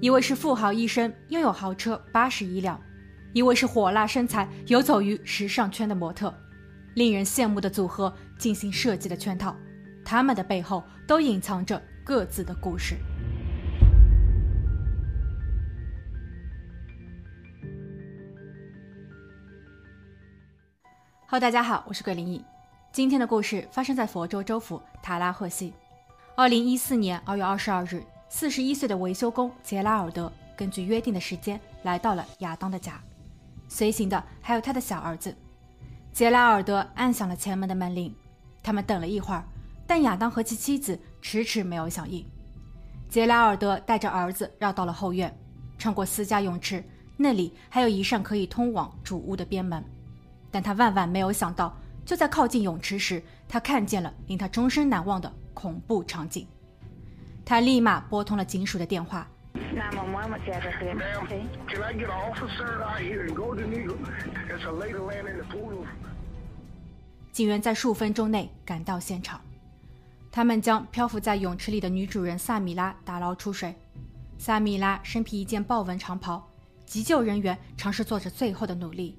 一位是富豪医生，拥有豪车八十一辆；一位是火辣身材、游走于时尚圈的模特，令人羡慕的组合进行设计的圈套，他们的背后都隐藏着各自的故事。Hello，大家好，我是桂林颖。今天的故事发生在佛州州府塔拉赫西。二零一四年二月二十二日。四十一岁的维修工杰拉尔德根据约定的时间来到了亚当的家，随行的还有他的小儿子。杰拉尔德按响了前门的门铃，他们等了一会儿，但亚当和其妻子迟迟没有响应。杰拉尔德带着儿子绕到了后院，穿过私家泳池，那里还有一扇可以通往主屋的边门。但他万万没有想到，就在靠近泳池时，他看见了令他终身难忘的恐怖场景。他立马拨通了警署的电话。警员在数分钟内赶到现场，他们将漂浮在泳池里的女主人萨米拉打捞出水。萨米拉身披一件豹纹长袍，急救人员尝试做着最后的努力，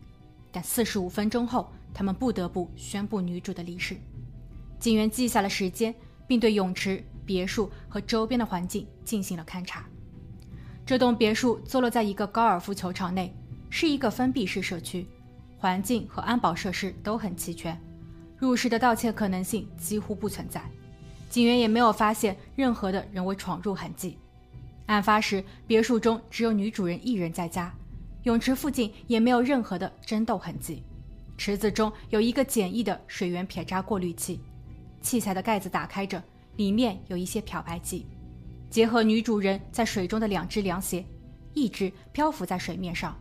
但四十五分钟后，他们不得不宣布女主的离世。警员记下了时间，并对泳池。别墅和周边的环境进行了勘察。这栋别墅坐落在一个高尔夫球场内，是一个封闭式社区，环境和安保设施都很齐全，入室的盗窃可能性几乎不存在。警员也没有发现任何的人为闯入痕迹。案发时，别墅中只有女主人一人在家，泳池附近也没有任何的争斗痕迹。池子中有一个简易的水源撇渣过滤器，器材的盖子打开着。里面有一些漂白剂，结合女主人在水中的两只凉鞋，一只漂浮在水面上，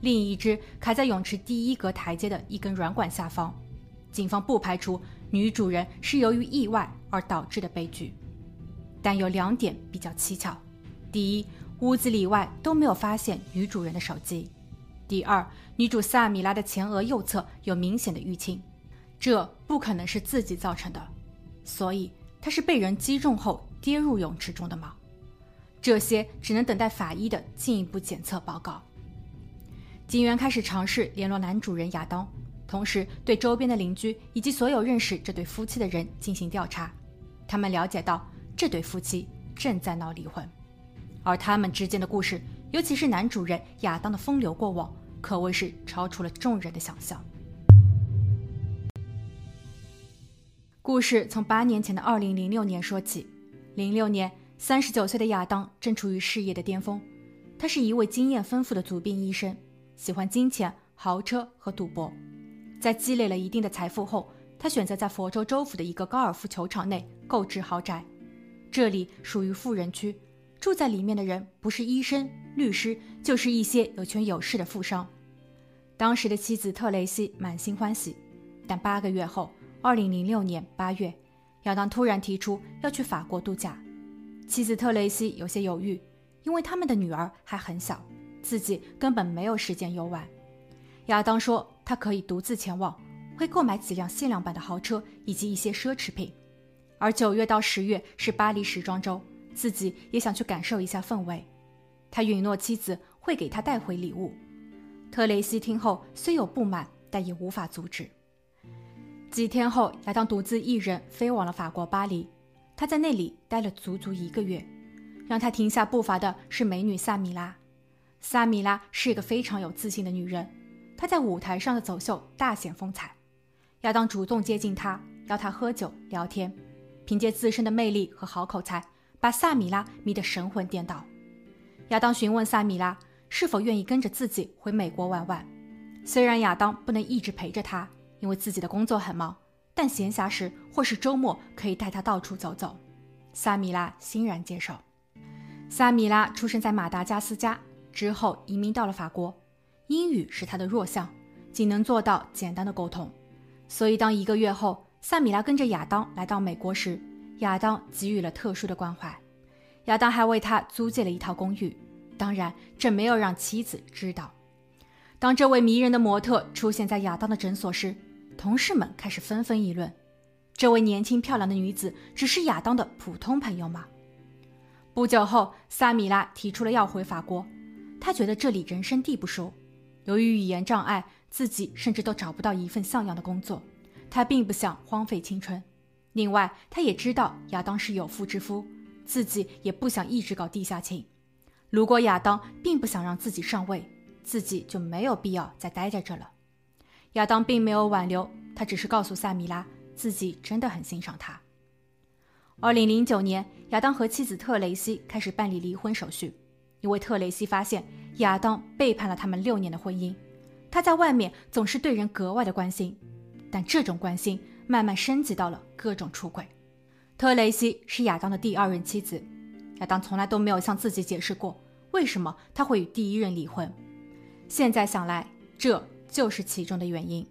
另一只卡在泳池第一格台阶的一根软管下方。警方不排除女主人是由于意外而导致的悲剧，但有两点比较蹊跷：第一，屋子里外都没有发现女主人的手机；第二，女主萨米拉的前额右侧有明显的淤青，这不可能是自己造成的，所以。他是被人击中后跌入泳池中的吗？这些只能等待法医的进一步检测报告。警员开始尝试联络男主人亚当，同时对周边的邻居以及所有认识这对夫妻的人进行调查。他们了解到这对夫妻正在闹离婚，而他们之间的故事，尤其是男主人亚当的风流过往，可谓是超出了众人的想象。故事从八年前的二零零六年说起。零六年，三十九岁的亚当正处于事业的巅峰。他是一位经验丰富的足病医生，喜欢金钱、豪车和赌博。在积累了一定的财富后，他选择在佛州州府的一个高尔夫球场内购置豪宅。这里属于富人区，住在里面的人不是医生、律师，就是一些有权有势的富商。当时的妻子特雷西满心欢喜，但八个月后。二零零六年八月，亚当突然提出要去法国度假，妻子特雷西有些犹豫，因为他们的女儿还很小，自己根本没有时间游玩。亚当说他可以独自前往，会购买几辆限量版的豪车以及一些奢侈品。而九月到十月是巴黎时装周，自己也想去感受一下氛围。他允诺妻子会给他带回礼物。特雷西听后虽有不满，但也无法阻止。几天后，亚当独自一人飞往了法国巴黎。他在那里待了足足一个月。让他停下步伐的是美女萨米拉。萨米拉是一个非常有自信的女人，她在舞台上的走秀大显风采。亚当主动接近她，邀她喝酒聊天，凭借自身的魅力和好口才，把萨米拉迷得神魂颠倒。亚当询问萨米拉是否愿意跟着自己回美国玩玩。虽然亚当不能一直陪着她。因为自己的工作很忙，但闲暇时或是周末可以带他到处走走。萨米拉欣然接受。萨米拉出生在马达加斯加，之后移民到了法国。英语是他的弱项，仅能做到简单的沟通。所以，当一个月后，萨米拉跟着亚当来到美国时，亚当给予了特殊的关怀。亚当还为他租借了一套公寓，当然，这没有让妻子知道。当这位迷人的模特出现在亚当的诊所时，同事们开始纷纷议论：这位年轻漂亮的女子只是亚当的普通朋友吗？不久后，萨米拉提出了要回法国，她觉得这里人生地不熟，由于语言障碍，自己甚至都找不到一份像样的工作。他并不想荒废青春。另外，他也知道亚当是有妇之夫，自己也不想一直搞地下情。如果亚当并不想让自己上位，自己就没有必要再待在这了。亚当并没有挽留，他只是告诉萨米拉，自己真的很欣赏他。二零零九年，亚当和妻子特雷西开始办理离婚手续，因为特雷西发现亚当背叛了他们六年的婚姻。他在外面总是对人格外的关心，但这种关心慢慢升级到了各种出轨。特雷西是亚当的第二任妻子，亚当从来都没有向自己解释过为什么他会与第一任离婚。现在想来，这就是其中的原因。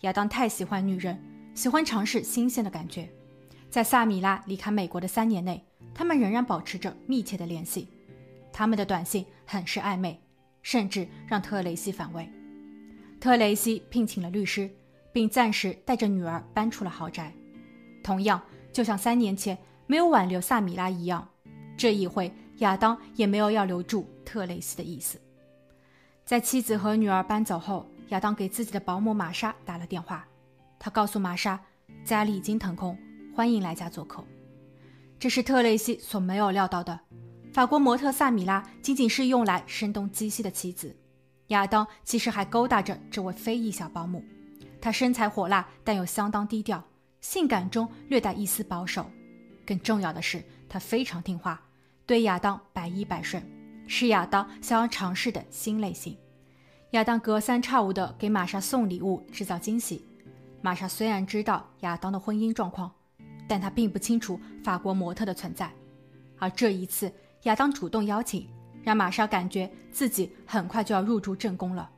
亚当太喜欢女人，喜欢尝试新鲜的感觉。在萨米拉离开美国的三年内，他们仍然保持着密切的联系。他们的短信很是暧昧，甚至让特雷西反胃。特雷西聘请了律师，并暂时带着女儿搬出了豪宅。同样，就像三年前没有挽留萨米拉一样，这一回亚当也没有要留住特雷西的意思。在妻子和女儿搬走后，亚当给自己的保姆玛莎打了电话，他告诉玛莎，家里已经腾空。欢迎来家做客，这是特蕾西所没有料到的。法国模特萨米拉仅仅是用来声东击西的棋子，亚当其实还勾搭着这位非裔小保姆。她身材火辣，但又相当低调，性感中略带一丝保守。更重要的是，她非常听话，对亚当百依百顺，是亚当想要尝试的新类型。亚当隔三差五地给玛莎送礼物，制造惊喜。玛莎虽然知道亚当的婚姻状况，但她并不清楚法国模特的存在，而这一次，亚当主动邀请，让玛莎感觉自己很快就要入住正宫了。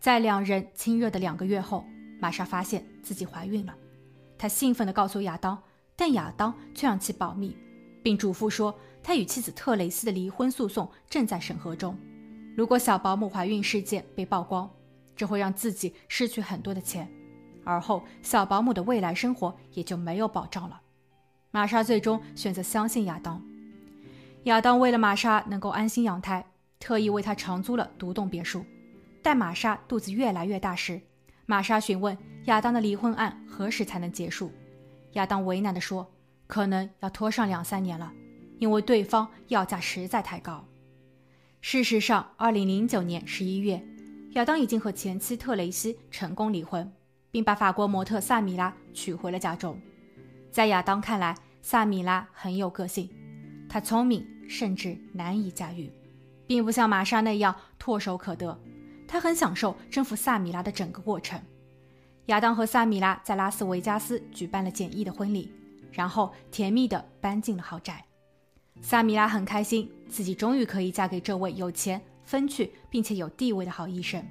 在两人亲热的两个月后，玛莎发现自己怀孕了，她兴奋地告诉亚当，但亚当却让其保密，并嘱咐说他与妻子特蕾丝的离婚诉讼正在审核中，如果小保姆怀孕事件被曝光，这会让自己失去很多的钱。而后，小保姆的未来生活也就没有保障了。玛莎最终选择相信亚当。亚当为了玛莎能够安心养胎，特意为她长租了独栋别墅。待玛莎肚子越来越大时，玛莎询问亚当的离婚案何时才能结束。亚当为难地说：“可能要拖上两三年了，因为对方要价实在太高。”事实上，二零零九年十一月，亚当已经和前妻特蕾西成功离婚。并把法国模特萨米拉娶回了家中。在亚当看来，萨米拉很有个性，她聪明，甚至难以驾驭，并不像玛莎那样唾手可得。他很享受征服萨米拉的整个过程。亚当和萨米拉在拉斯维加斯举办了简易的婚礼，然后甜蜜地搬进了豪宅。萨米拉很开心，自己终于可以嫁给这位有钱、风趣并且有地位的好医生。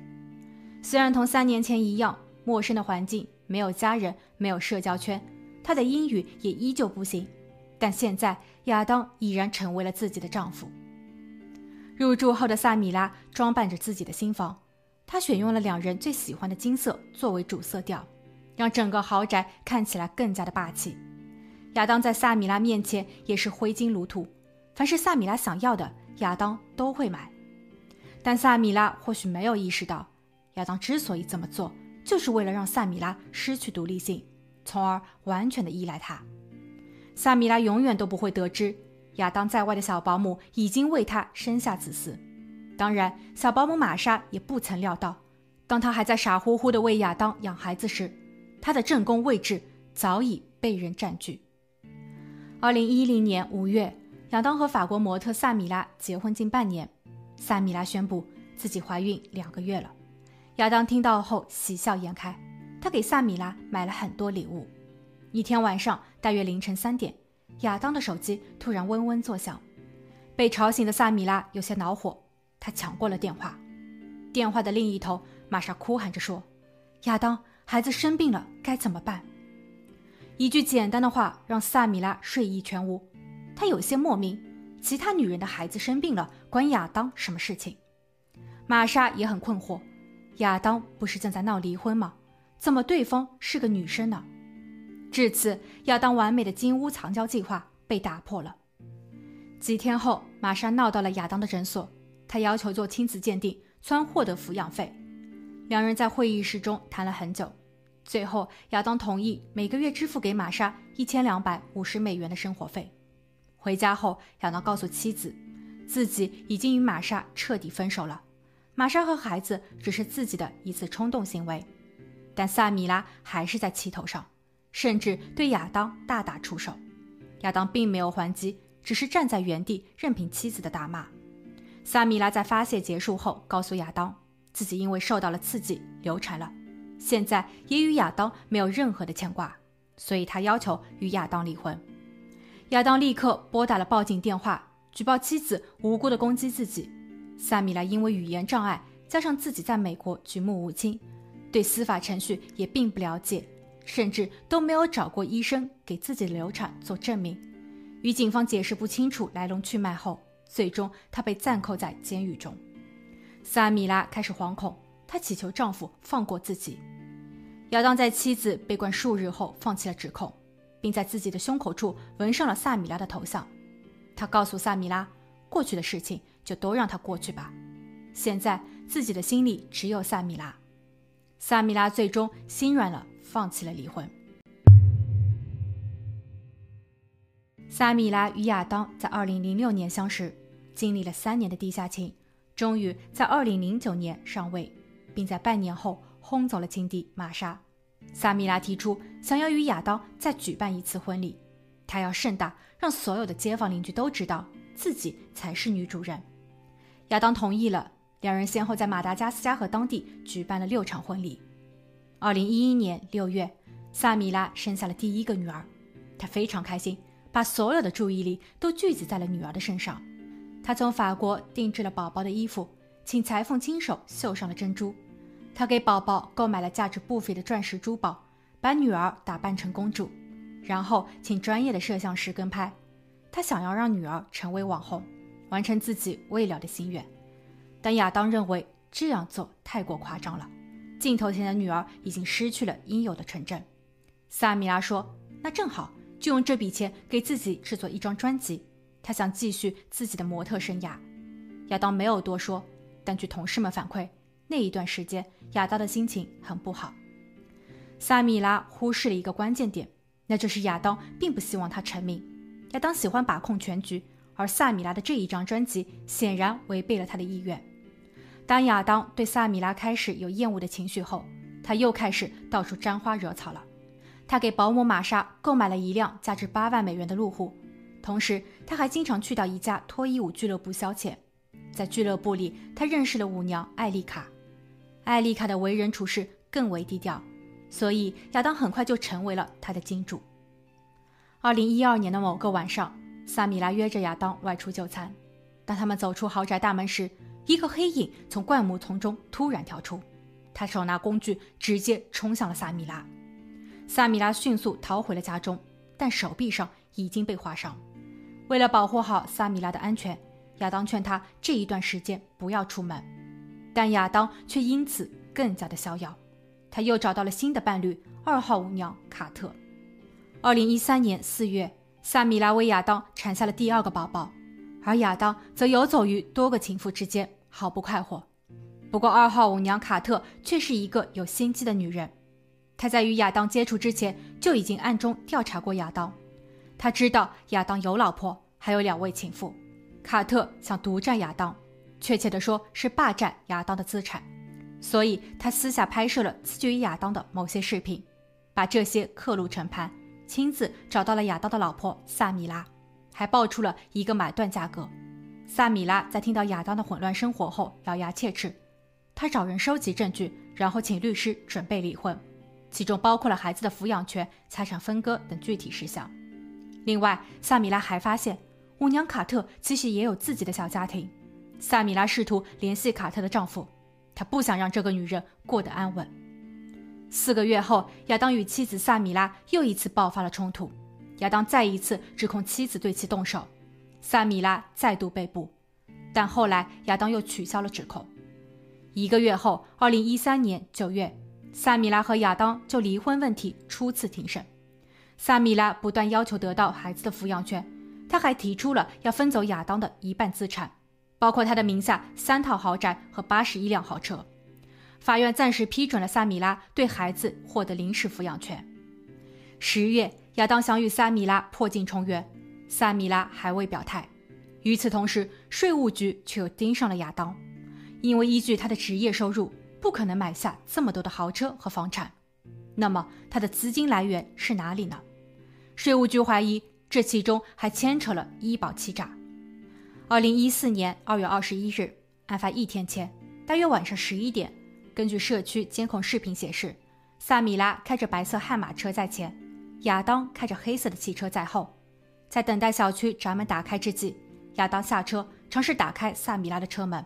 虽然同三年前一样。陌生的环境，没有家人，没有社交圈，她的英语也依旧不行。但现在，亚当已然成为了自己的丈夫。入住后的萨米拉装扮着自己的新房，她选用了两人最喜欢的金色作为主色调，让整个豪宅看起来更加的霸气。亚当在萨米拉面前也是挥金如土，凡是萨米拉想要的，亚当都会买。但萨米拉或许没有意识到，亚当之所以这么做。就是为了让萨米拉失去独立性，从而完全的依赖他。萨米拉永远都不会得知，亚当在外的小保姆已经为他生下子嗣。当然，小保姆玛莎也不曾料到，当他还在傻乎乎的为亚当养孩子时，他的正宫位置早已被人占据。二零一零年五月，亚当和法国模特萨米拉结婚近半年，萨米拉宣布自己怀孕两个月了。亚当听到后喜笑颜开，他给萨米拉买了很多礼物。一天晚上，大约凌晨三点，亚当的手机突然嗡嗡作响，被吵醒的萨米拉有些恼火，他抢过了电话。电话的另一头，玛莎哭喊着说：“亚当，孩子生病了，该怎么办？”一句简单的话让萨米拉睡意全无，他有些莫名，其他女人的孩子生病了，关亚当什么事情？玛莎也很困惑。亚当不是正在闹离婚吗？怎么对方是个女生呢？至此，亚当完美的金屋藏娇计划被打破了。几天后，玛莎闹到了亚当的诊所，她要求做亲子鉴定，从而获得抚养费。两人在会议室中谈了很久，最后亚当同意每个月支付给玛莎一千两百五十美元的生活费。回家后，亚当告诉妻子，自己已经与玛莎彻底分手了，玛莎和孩子只是自己的一次冲动行为。但萨米拉还是在气头上，甚至对亚当大打出手。亚当并没有还击。只是站在原地，任凭妻子的大骂。萨米拉在发泄结束后，告诉亚当，自己因为受到了刺激流产了，现在也与亚当没有任何的牵挂，所以他要求与亚当离婚。亚当立刻拨打了报警电话，举报妻子无辜的攻击自己。萨米拉因为语言障碍，加上自己在美国举目无亲，对司法程序也并不了解，甚至都没有找过医生给自己的流产做证明。与警方解释不清楚来龙去脉后，最终她被暂扣在监狱中。萨米拉开始惶恐，她祈求丈夫放过自己。亚当在妻子被关数日后放弃了指控，并在自己的胸口处纹上了萨米拉的头像。他告诉萨米拉，过去的事情就都让它过去吧，现在自己的心里只有萨米拉。萨米拉最终心软了，放弃了离婚。萨米拉与亚当在2006年相识，经历了三年的地下情，终于在2009年上位，并在半年后轰走了情敌玛莎。萨米拉提出想要与亚当再举办一次婚礼，他要盛大，让所有的街坊邻居都知道自己才是女主人。亚当同意了，两人先后在马达加斯加和当地举办了六场婚礼。2011年6月，萨米拉生下了第一个女儿，她非常开心。把所有的注意力都聚集在了女儿的身上。他从法国定制了宝宝的衣服，请裁缝亲手绣上了珍珠。他给宝宝购买了价值不菲的钻石珠宝，把女儿打扮成公主，然后请专业的摄像师跟拍。他想要让女儿成为网红，完成自己未了的心愿。但亚当认为这样做太过夸张了。镜头前的女儿已经失去了应有的纯真。萨米拉说：“那正好。”就用这笔钱给自己制作一张专辑，他想继续自己的模特生涯。亚当没有多说，但据同事们反馈，那一段时间亚当的心情很不好。萨米拉忽视了一个关键点，那就是亚当并不希望他成名。亚当喜欢把控全局，而萨米拉的这一张专辑显然违背了他的意愿。当亚当对萨米拉开始有厌恶的情绪后，他又开始到处沾花惹草了。他给保姆玛莎购买了一辆价值八万美元的路虎，同时他还经常去到一家脱衣舞俱乐部消遣。在俱乐部里，他认识了舞娘艾丽卡。艾丽卡的为人处事更为低调，所以亚当很快就成为了他的金主。二零一二年的某个晚上，萨米拉约着亚当外出就餐。当他们走出豪宅大门时，一个黑影从灌木丛中突然跳出，他手拿工具，直接冲向了萨米拉。萨米拉迅速逃回了家中，但手臂上已经被划伤。为了保护好萨米拉的安全，亚当劝他这一段时间不要出门，但亚当却因此更加的逍遥。他又找到了新的伴侣二号舞娘卡特。二零一三年四月，萨米拉为亚当产下了第二个宝宝，而亚当则游走于多个情妇之间，毫不快活。不过，二号舞娘卡特却是一个有心机的女人。他在与亚当接触之前就已经暗中调查过亚当，他知道亚当有老婆，还有两位情妇。卡特想独占亚当，确切的说是霸占亚当的资产，所以他私下拍摄了自己与亚当的某些视频，把这些刻录成盘，亲自找到了亚当的老婆萨米拉，还报出了一个买断价格。萨米拉在听到亚当的混乱生活后咬牙切齿，他找人收集证据，然后请律师准备离婚。其中包括了孩子的抚养权、财产分割等具体事项。另外，萨米拉还发现舞娘卡特其实也有自己的小家庭。萨米拉试图联系卡特的丈夫，他不想让这个女人过得安稳。四个月后，亚当与妻子萨米拉又一次爆发了冲突，亚当再一次指控妻子对其动手，萨米拉再度被捕，但后来亚当又取消了指控。一个月后，二零一三年九月。萨米拉和亚当就离婚问题初次庭审。萨米拉不断要求得到孩子的抚养权，他还提出了要分走亚当的一半资产，包括他的名下三套豪宅和八十一辆豪车。法院暂时批准了萨米拉对孩子获得临时抚养权。十月，亚当想与萨米拉破镜重圆，萨米拉还未表态。与此同时，税务局却又盯上了亚当，因为依据他的职业收入，不可能买下这么多的豪车和房产。那么，他的资金来源是哪里呢？税务局怀疑这其中还牵扯了医保欺诈。二零一四年二月二十一日，案发一天前，大约晚上十一点。根据社区监控视频显示，萨米拉开着白色悍马车在前，亚当开着黑色的汽车在后。在等待小区闸门打开之际，亚当下车尝试打开萨米拉的车门，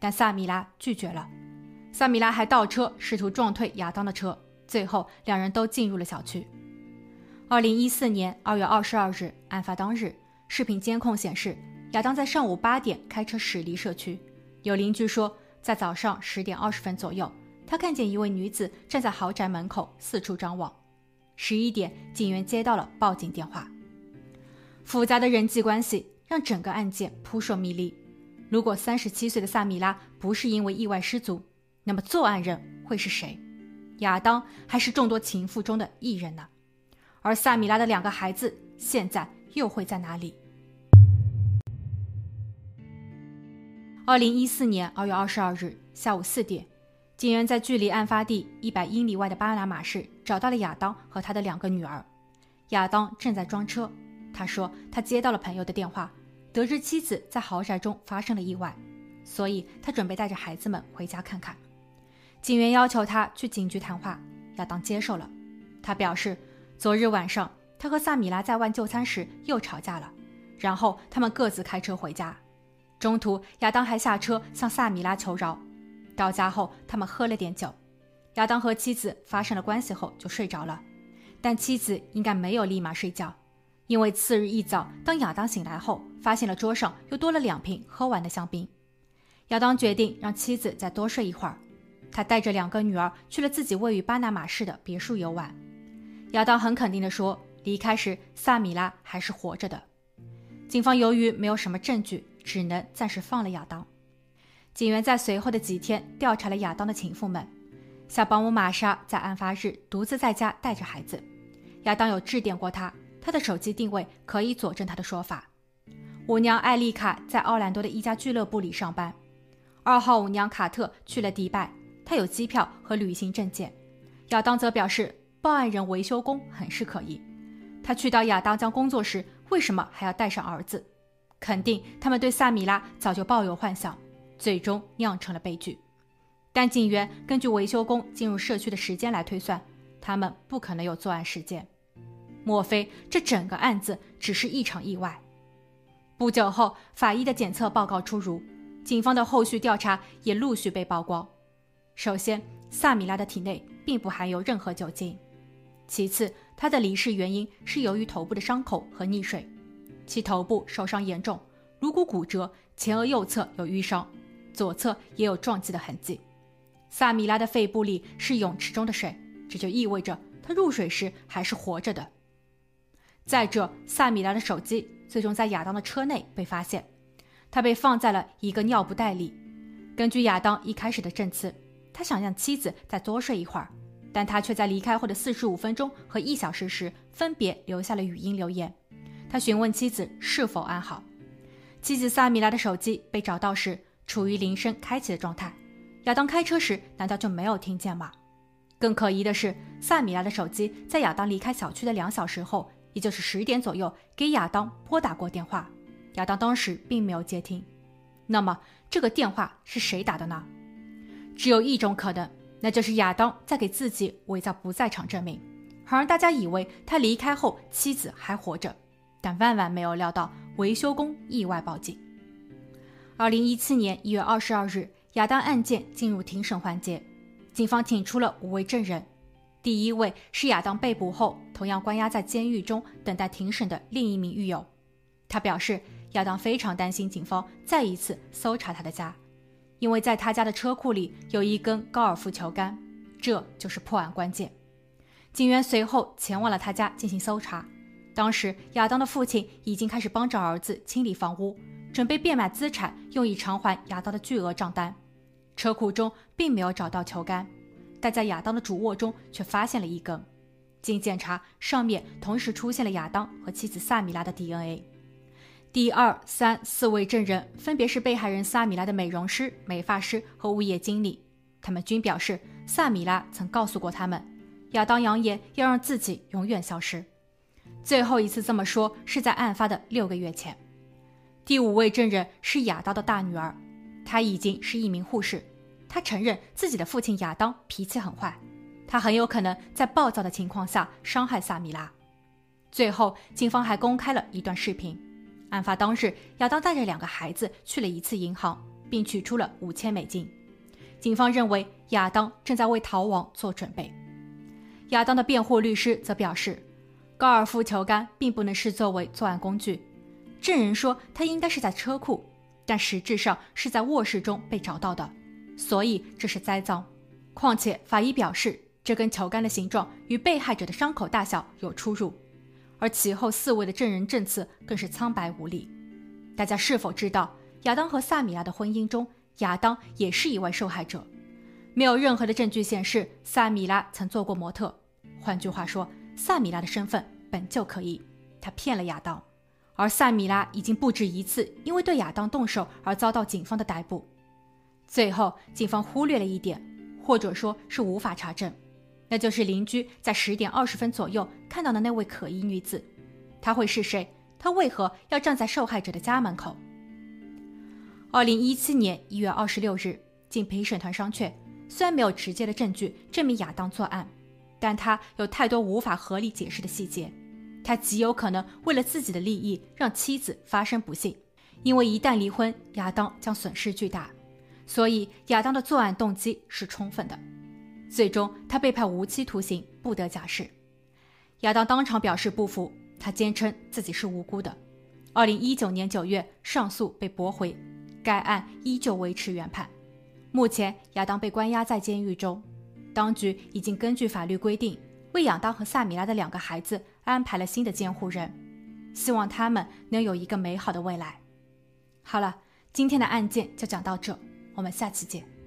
但萨米拉拒绝了。萨米拉还倒车试图撞退亚当的车，最后两人都进入了小区。二零一四年二月二十二日，案发当日，视频监控显示，亚当在上午八点开车驶离社区。有邻居说。在早上十点二十分左右，他看见一位女子站在豪宅门口四处张望。十一点，警员接到了报警电话。复杂的人际关系让整个案件扑朔迷离。如果三十七岁的萨米拉不是因为意外失足，那么作案人会是谁？亚当还是众多情妇中的一人呢？而萨米拉的两个孩子现在又会在哪里？二零一四年二月二十二日下午四点，警员在距离案发地一百英里外的巴拿马市找到了亚当和他的两个女儿。亚当正在装车，他说他接到了朋友的电话，得知妻子在豪宅中发生了意外，所以他准备带着孩子们回家看看。警员要求他去警局谈话，亚当接受了。他表示，昨日晚上他和萨米拉在外就餐时又吵架了，然后他们各自开车回家。中途，亚当还下车向萨米拉求饶。到家后，他们喝了点酒。亚当和妻子发生了关系后就睡着了，但妻子应该没有立马睡觉，因为次日一早，当亚当醒来后，发现了桌上又多了两瓶喝完的香槟。亚当决定让妻子再多睡一会儿。他带着两个女儿去了自己位于巴拿马市的别墅游玩。亚当很肯定地说，离开时萨米拉还是活着的。警方由于没有什么证据。只能暂时放了亚当。警员在随后的几天调查了亚当的情妇们。小保姆玛莎在案发日独自在家带着孩子。亚当有致电过她，她的手机定位可以佐证他的说法。舞娘艾丽卡在奥兰多的一家俱乐部里上班。二号舞娘卡特去了迪拜，她有机票和旅行证件。亚当则表示，报案人维修工很是可疑。他去到亚当将工作时，为什么还要带上儿子？肯定他们对萨米拉早就抱有幻想，最终酿成了悲剧。但警员根据维修工进入社区的时间来推算，他们不可能有作案时间。莫非这整个案子只是一场意外？不久后，法医的检测报告出炉，警方的后续调查也陆续被曝光。首先，萨米拉的体内并不含有任何酒精；其次，他的离世原因是由于头部的伤口和溺水。其头部受伤严重，颅骨骨折，前额右侧有淤伤，左侧也有撞击的痕迹。萨米拉的肺部里是泳池中的水，这就意味着他入水时还是活着的。再者，萨米拉的手机最终在亚当的车内被发现，他被放在了一个尿布袋里。根据亚当一开始的证词，他想让妻子再多睡一会儿，但他却在离开后的四十五分钟和一小时时分别留下了语音留言。他询问妻子是否安好，妻子萨米拉的手机被找到时处于铃声开启的状态。亚当开车时难道就没有听见吗？更可疑的是，萨米拉的手机在亚当离开小区的两小时后，也就是十点左右，给亚当拨打过电话，亚当当时并没有接听。那么这个电话是谁打的呢？只有一种可能，那就是亚当在给自己伪造不在场证明，好让大家以为他离开后妻子还活着。但万万没有料到，维修工意外报警。二零一七年一月二十二日，亚当案件进入庭审环节，警方请出了五位证人。第一位是亚当被捕后同样关押在监狱中等待庭审的另一名狱友，他表示，亚当非常担心警方再一次搜查他的家，因为在他家的车库里有一根高尔夫球杆，这就是破案关键。警员随后前往了他家进行搜查。当时亚当的父亲已经开始帮着儿子清理房屋，准备变卖资产，用以偿还亚当的巨额账单。车库中并没有找到球杆，但在亚当的主卧中却发现了一根。经检查，上面同时出现了亚当和妻子萨米拉的 DNA。第二、三、四位证人分别是被害人萨米拉的美容师、美发师和物业经理，他们均表示萨米拉曾告诉过他们，亚当扬言要让自己永远消失。最后一次这么说是在案发的六个月前。第五位证人是亚当的大女儿。她已经是一名护士，她承认自己的父亲亚当脾气很坏，他很有可能在暴躁的情况下伤害萨米拉。最后，警方还公开了一段视频，案发当日，亚当带着两个孩子去了一次银行，并取出了五千美金。警方认为亚当正在为逃亡做准备。亚当的辩护律师则表示，高尔夫球杆并不能视作为作案工具，证人说他应该是在车库。但实质上是在卧室中被找到的，所以这是栽赃。况且法医表示，这根球杆的形状与被害者的伤口大小有出入，而其后四位的证人证词更是苍白无力。大家是否知道，亚当和萨米拉的婚姻中，亚当也是一位受害者？没有任何的证据显示萨米拉曾做过模特。换句话说，萨米拉的身份本就可疑，他骗了亚当。而萨米拉已经不止一次因为对亚当动手而遭到警方的逮捕。最后，警方忽略了一点，或者说是无法查证，那就是邻居在十点二十分左右看到的那位可疑女子。她会是谁？她为何要站在受害者的家门口？二零一七年一月二十六日，经陪审团商榷，虽然没有直接的证据证明亚当作案，但他有太多无法合理解释的细节。他极有可能为了自己的利益让妻子发生不幸，因为一旦离婚，亚当将损失巨大，所以亚当的作案动机是充分的。最终，他被判无期徒刑，不得假释。亚当当场表示不服，他坚称自己是无辜的。二零一九年九月，上诉被驳回，该案依旧维持原判。目前，亚当被关押在监狱中，当局已经根据法律规定。为亚当和萨米拉的两个孩子安排了新的监护人，希望他们能有一个美好的未来。好了，今天的案件就讲到这，我们下期见。